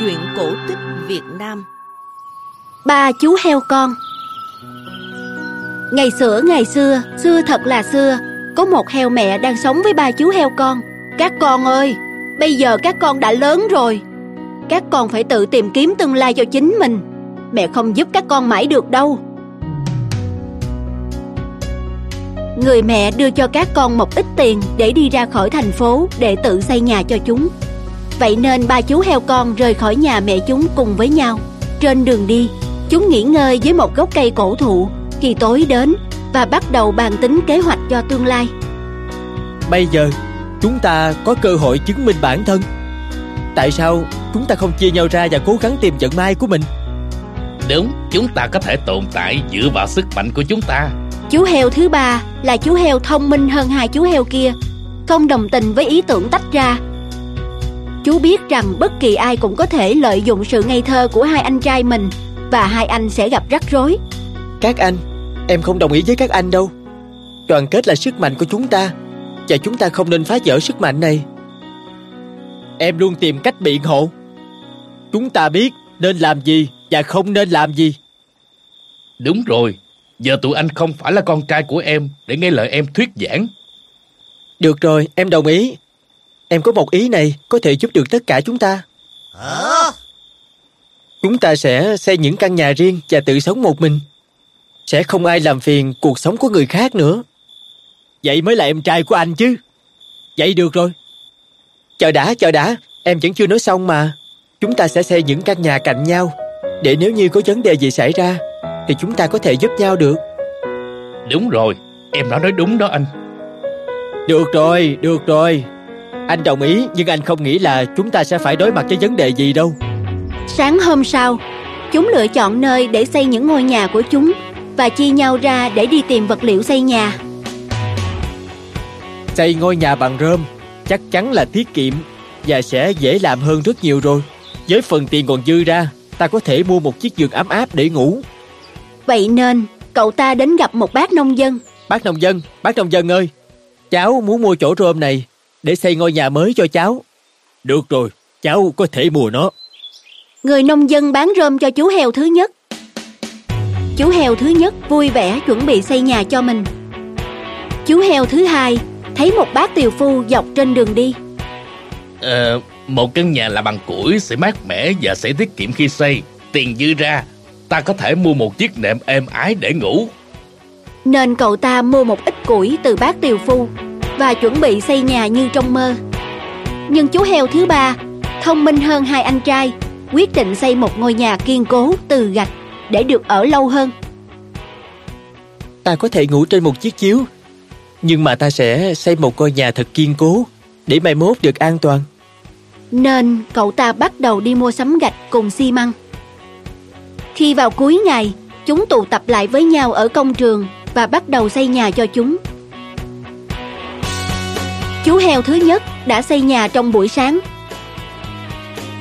Chuyện cổ tích Việt Nam. Ba chú heo con. Ngày xưa ngày xưa, xưa thật là xưa Có một heo mẹ đang sống với ba chú heo con. Các con ơi, bây giờ các con đã lớn rồi. Các con phải tự tìm kiếm tương lai cho chính mình. Mẹ không giúp các con mãi được đâu. Người mẹ đưa cho các con một ít tiền để đi ra khỏi thành phố để tự xây nhà cho chúng. Vậy nên ba chú heo con rời khỏi nhà mẹ chúng cùng với nhau. Trên đường đi, chúng nghỉ ngơi dưới một gốc cây cổ thụ khi tối đến và bắt đầu bàn tính kế hoạch cho tương lai. Bây giờ, chúng ta có cơ hội chứng minh bản thân. Tại sao chúng ta không chia nhau ra và cố gắng tìm vận may của mình? Đúng, chúng ta có thể tồn tại dựa vào sức mạnh của chúng ta. Chú heo thứ ba là chú heo thông minh hơn hai chú heo kia, không đồng tình với ý tưởng tách ra. Chú biết rằng bất kỳ ai cũng có thể lợi dụng sự ngây thơ của hai anh trai mình và hai anh sẽ gặp rắc rối. Các anh, em không đồng ý với các anh đâu. Đoàn kết là sức mạnh của chúng ta và chúng ta không nên phá vỡ sức mạnh này. Em luôn tìm cách biện hộ. Chúng ta biết nên làm gì và không nên làm gì. Đúng rồi, giờ tụi anh không phải là con trai của em để nghe lời em thuyết giảng. Được rồi, em đồng ý. Em có một ý này có thể giúp được tất cả chúng ta. Chúng ta sẽ xây những căn nhà riêng và tự sống một mình. Sẽ không ai làm phiền cuộc sống của người khác nữa. Vậy mới là em trai của anh chứ. Vậy được rồi. Chờ đã, chờ đã, em vẫn chưa nói xong mà. Chúng ta sẽ xây những căn nhà cạnh nhau để nếu như có vấn đề gì xảy ra thì chúng ta có thể giúp nhau được. Đúng rồi, em đã nói đúng đó anh. Được rồi, được rồi. Anh đồng ý nhưng anh không nghĩ là chúng ta sẽ phải đối mặt với vấn đề gì đâu. Sáng hôm sau, chúng lựa chọn nơi để xây những ngôi nhà của chúng và chia nhau ra để đi tìm vật liệu xây nhà. Xây ngôi nhà bằng rơm chắc chắn là tiết kiệm và sẽ dễ làm hơn rất nhiều rồi. Với phần tiền còn dư ra, ta có thể mua một chiếc giường ấm áp để ngủ. Vậy nên, cậu ta đến gặp một bác nông dân. Bác nông dân, bác nông dân ơi, cháu muốn mua chỗ rơm này để xây ngôi nhà mới cho cháu. Được rồi, cháu có thể mua nó. Người nông dân bán rơm cho chú heo thứ nhất. Chú heo thứ nhất vui vẻ chuẩn bị xây nhà cho mình. Chú heo thứ hai thấy một bác tiều phu dọc trên đường đi. Ờ, một căn nhà là bằng củi sẽ mát mẻ và sẽ tiết kiệm khi xây. Tiền dư ra, ta có thể mua một chiếc nệm êm ái để ngủ. Nên cậu ta mua một ít củi từ bác tiều phu và chuẩn bị xây nhà như trong mơ. Nhưng chú heo thứ ba, thông minh hơn hai anh trai, quyết định xây một ngôi nhà kiên cố từ gạch để được ở lâu hơn. Ta có thể ngủ trên một chiếc chiếu, nhưng mà ta sẽ xây một ngôi nhà thật kiên cố để mai mốt được an toàn. Nên cậu ta bắt đầu đi mua sắm gạch cùng xi măng. Khi vào cuối ngày, chúng tụ tập lại với nhau ở công trường và bắt đầu xây nhà cho chúng. Chú heo thứ nhất đã xây nhà trong buổi sáng.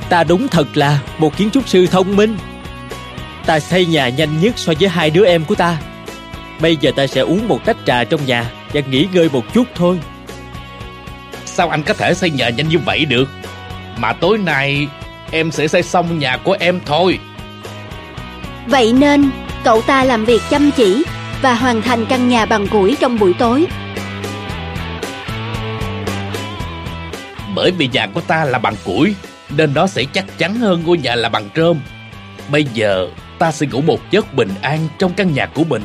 Ta đúng thật là một kiến trúc sư thông minh. Ta xây nhà nhanh nhất so với hai đứa em của ta. Bây giờ ta sẽ uống một tách trà trong nhà và nghỉ ngơi một chút thôi. Sao anh có thể xây nhà nhanh như vậy được? Mà tối nay em sẽ xây xong nhà của em thôi. Vậy nên cậu ta làm việc chăm chỉ và hoàn thành căn nhà bằng củi trong buổi tối. Bởi vì nhà của ta là bằng củi nên nó sẽ chắc chắn hơn ngôi nhà là bằng rơm. Bây giờ ta sẽ ngủ một giấc bình an trong căn nhà của mình.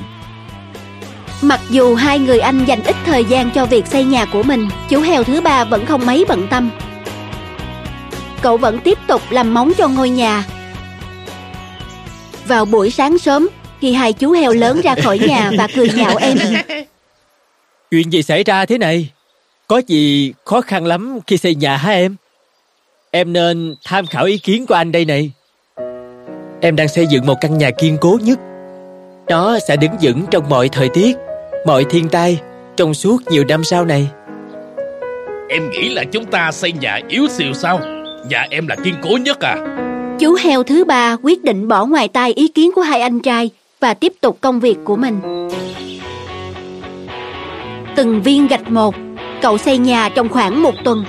Mặc dù hai người anh dành ít thời gian cho việc xây nhà của mình, chú heo thứ ba vẫn không mấy bận tâm. Cậu vẫn tiếp tục làm móng cho ngôi nhà. Vào buổi sáng sớm, khi hai chú heo lớn ra khỏi nhà và cười nhạo em, Chuyện gì xảy ra thế này? Có gì khó khăn lắm khi xây nhà hả em? Em nên tham khảo ý kiến của anh đây này. Em đang xây dựng một căn nhà kiên cố nhất. Nó sẽ đứng vững trong mọi thời tiết, mọi thiên tai, trong suốt nhiều năm sau này. Em nghĩ là chúng ta xây nhà yếu xìu sao? Nhà em là kiên cố nhất à? chú heo thứ ba quyết định bỏ ngoài tai ý kiến của hai anh trai và tiếp tục công việc của mình. Từng viên gạch một, cậu xây nhà trong khoảng một tuần.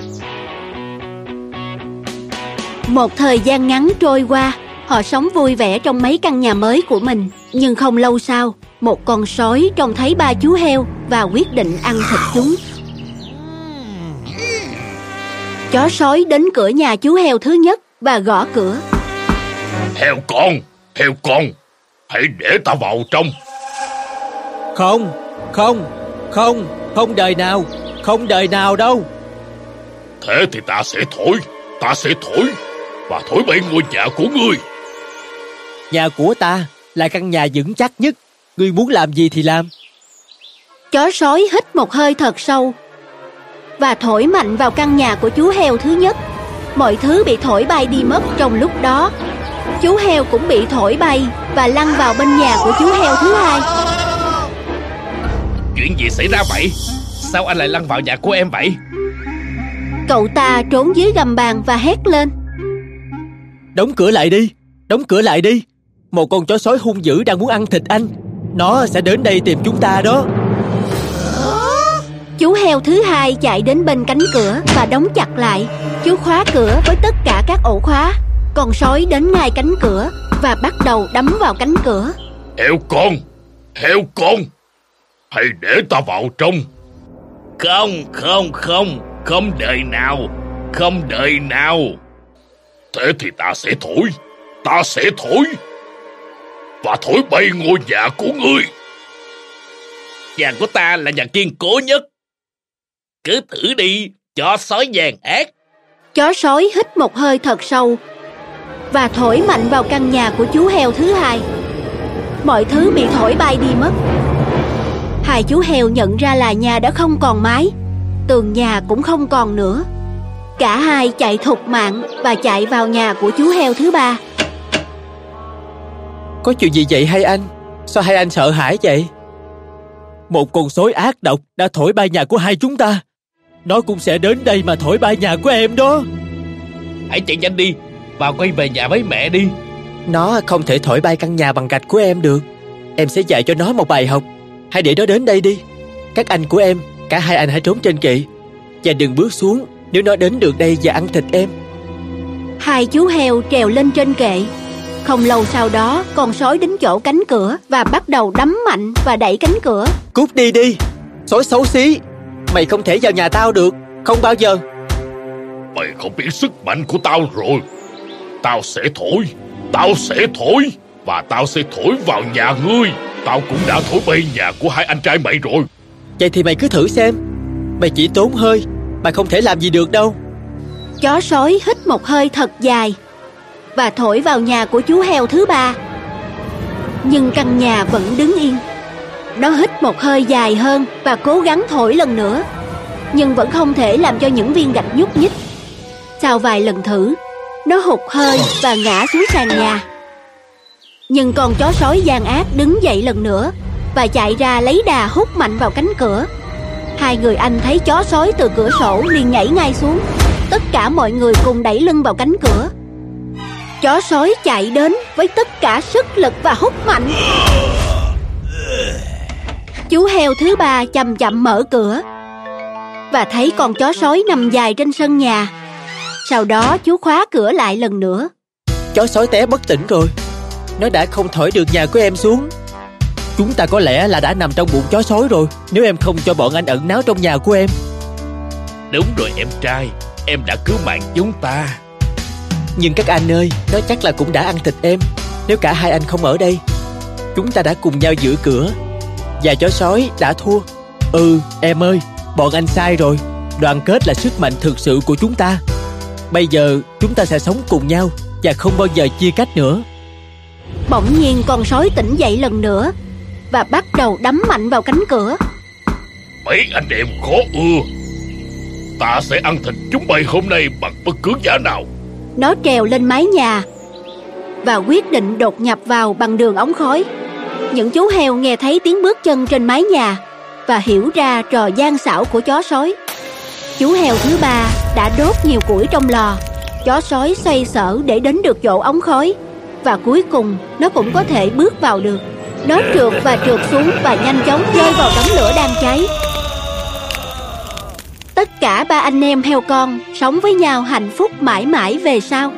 Một thời gian ngắn trôi qua, họ sống vui vẻ trong mấy căn nhà mới của mình. Nhưng không lâu sau, một con sói trông thấy ba chú heo và quyết định ăn thịt chúng. Chó sói đến cửa nhà chú heo thứ nhất và gõ cửa. Heo con, heo con, hãy để ta vào trong. Không, không, không, không đời nào, không đời nào đâu. Thế thì ta sẽ thổi, ta sẽ thổi, và thổi bay ngôi nhà của ngươi. Nhà của ta là căn nhà vững chắc nhất. Ngươi muốn làm gì thì làm. Chó sói hít một hơi thật sâu và thổi mạnh vào căn nhà của chú heo thứ nhất. Mọi thứ bị thổi bay đi mất trong lúc đó. Chú heo cũng bị thổi bay và lăn vào bên nhà của chú heo thứ hai. Chuyện gì xảy ra vậy? Sao anh lại lăn vào nhà của em vậy? Cậu ta trốn dưới gầm bàn và hét lên. Đóng cửa lại đi, đóng cửa lại đi. Một con chó sói hung dữ đang muốn ăn thịt anh. Nó sẽ đến đây tìm chúng ta đó. Chú heo thứ hai chạy đến bên cánh cửa và đóng chặt lại. Chú khóa cửa với tất cả các ổ khóa. Con sói đến ngay cánh cửa và bắt đầu đấm vào cánh cửa. Heo con, heo con, hãy để ta vào trong. Không, không, không, không đời nào, không đời nào. Thế thì ta sẽ thổi, ta sẽ thổi. Và thổi bay ngôi nhà của ngươi. Nhà của ta là nhà kiên cố nhất. Cứ thử đi, chó sói vàng ác. Chó sói hít một hơi thật sâu và thổi mạnh vào căn nhà của chú heo thứ hai. Mọi thứ bị thổi bay đi mất. Hai chú heo nhận ra là nhà đã không còn mái, tường nhà cũng không còn nữa. Cả hai chạy thục mạng và chạy vào nhà của chú heo thứ ba. Có chuyện gì vậy hai anh? Sao hai anh sợ hãi vậy? Một con sói ác độc đã thổi bay nhà của hai chúng ta. Nó cũng sẽ đến đây mà thổi bay nhà của em đó. Hãy chạy nhanh đi và quay về nhà với mẹ đi. Nó không thể thổi bay căn nhà bằng gạch của em được. Em sẽ dạy cho nó một bài học. Hãy để nó đến đây đi. Các anh của em, cả hai anh hãy trốn trên kỵ. Và đừng bước xuống nếu nó đến được đây và ăn thịt em. Hai chú heo trèo lên trên kệ. Không lâu sau đó, con sói đến chỗ cánh cửa và bắt đầu đấm mạnh và đẩy cánh cửa. Cút đi đi, sói xấu xí. Mày không thể vào nhà tao được, không bao giờ. Mày không biết sức mạnh của tao rồi. Tao sẽ thổi, tao sẽ thổi, và tao sẽ thổi vào nhà ngươi. Tao cũng đã thổi bay nhà của hai anh trai mày rồi. Vậy thì mày cứ thử xem. Mày chỉ tốn hơi, mày không thể làm gì được đâu. Chó sói hít một hơi thật dài và thổi vào nhà của chú heo thứ ba. Nhưng căn nhà vẫn đứng yên. Nó hít một hơi dài hơn và cố gắng thổi lần nữa. Nhưng vẫn không thể làm cho những viên gạch nhúc nhích. Sau vài lần thử, nó hụt hơi và ngã xuống sàn nhà. Nhưng con chó sói gian ác đứng dậy lần nữa và chạy ra lấy đà hút mạnh vào cánh cửa. Hai người anh thấy chó sói từ cửa sổ liền nhảy ngay xuống. Tất cả mọi người cùng đẩy lưng vào cánh cửa. Chó sói chạy đến với tất cả sức lực và hút mạnh. Chú heo thứ ba chậm chậm mở cửa và thấy con chó sói nằm dài trên sân nhà. Sau đó chú khóa cửa lại lần nữa. Chó sói té bất tỉnh rồi. Nó đã không thổi được nhà của em xuống. Chúng ta có lẽ là đã nằm trong bụng chó sói rồi Nếu em không cho bọn anh ẩn náu trong nhà của em. Đúng rồi em trai Em đã cứu mạng chúng ta. Nhưng các anh ơi Nó chắc là cũng đã ăn thịt em. Nếu cả hai anh không ở đây Chúng ta đã cùng nhau giữ cửa. Và chó sói đã thua. Ừ em ơi Bọn anh sai rồi. Đoàn kết là sức mạnh thực sự của chúng ta. Bây giờ chúng ta sẽ sống cùng nhau Và không bao giờ chia cách nữa Bỗng nhiên con sói tỉnh dậy lần nữa và bắt đầu đấm mạnh vào cánh cửa. Mấy anh em khó ưa. Ta sẽ ăn thịt chúng bay hôm nay bằng bất cứ giá nào. Nó trèo lên mái nhà và quyết định đột nhập vào bằng đường ống khói. Những chú heo nghe thấy tiếng bước chân trên mái nhà và hiểu ra trò gian xảo của chó sói. Chú heo thứ ba đã đốt nhiều củi trong lò. Chó sói xoay sở để đến được chỗ ống khói và cuối cùng, nó cũng có thể bước vào được. Nó trượt và trượt xuống và nhanh chóng rơi vào đống lửa đang cháy. Tất cả ba anh em heo con sống với nhau hạnh phúc mãi mãi về sau.